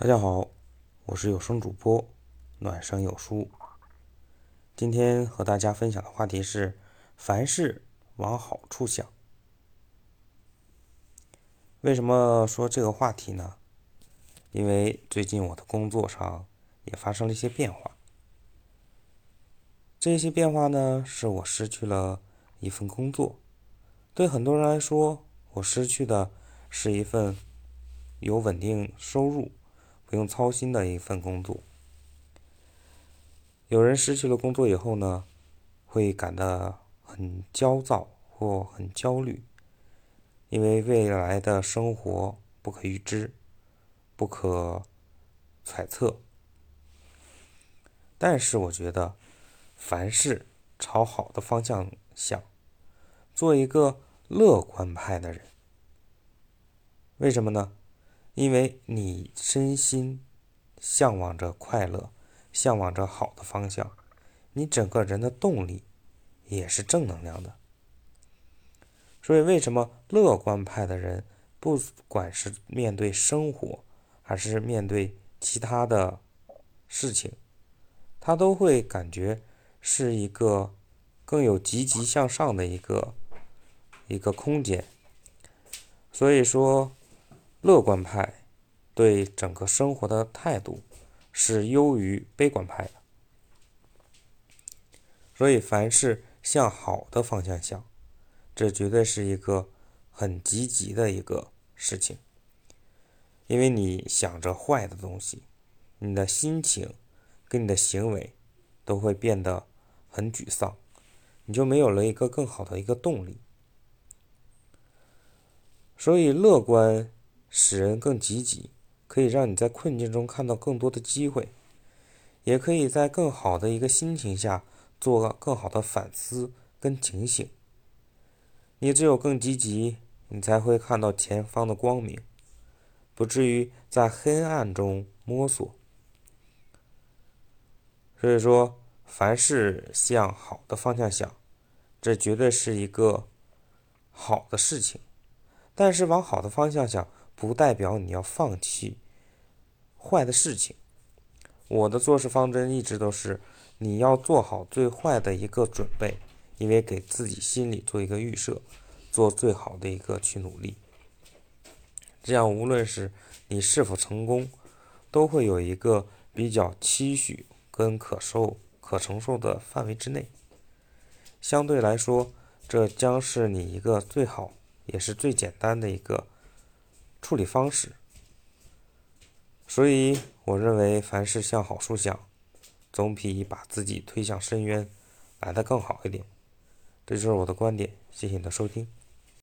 大家好，我是有声主播暖声有书。今天和大家分享的话题是：凡事往好处想。为什么说这个话题呢？因为最近我的工作上也发生了一些变化。这些变化呢，是我失去了一份工作。对很多人来说，我失去的是一份有稳定收入。不用操心的一份工作。有人失去了工作以后呢，会感到很焦躁或很焦虑，因为未来的生活不可预知、不可揣测。但是我觉得，凡事朝好的方向想，做一个乐观派的人。为什么呢？因为你身心向往着快乐，向往着好的方向，你整个人的动力也是正能量的。所以，为什么乐观派的人，不管是面对生活，还是面对其他的事情，他都会感觉是一个更有积极向上的一个一个空间。所以说。乐观派对整个生活的态度是优于悲观派的，所以凡事向好的方向想，这绝对是一个很积极的一个事情。因为你想着坏的东西，你的心情跟你的行为都会变得很沮丧，你就没有了一个更好的一个动力。所以乐观。使人更积极，可以让你在困境中看到更多的机会，也可以在更好的一个心情下做更好的反思跟警醒。你只有更积极，你才会看到前方的光明，不至于在黑暗中摸索。所以说，凡事向好的方向想，这绝对是一个好的事情。但是往好的方向想。不代表你要放弃坏的事情。我的做事方针一直都是，你要做好最坏的一个准备，因为给自己心里做一个预设，做最好的一个去努力。这样无论是你是否成功，都会有一个比较期许跟可受、可承受的范围之内。相对来说，这将是你一个最好也是最简单的一个。处理方式，所以我认为凡事向好处想，总比把自己推向深渊来的更好一点。这就是我的观点，谢谢你的收听。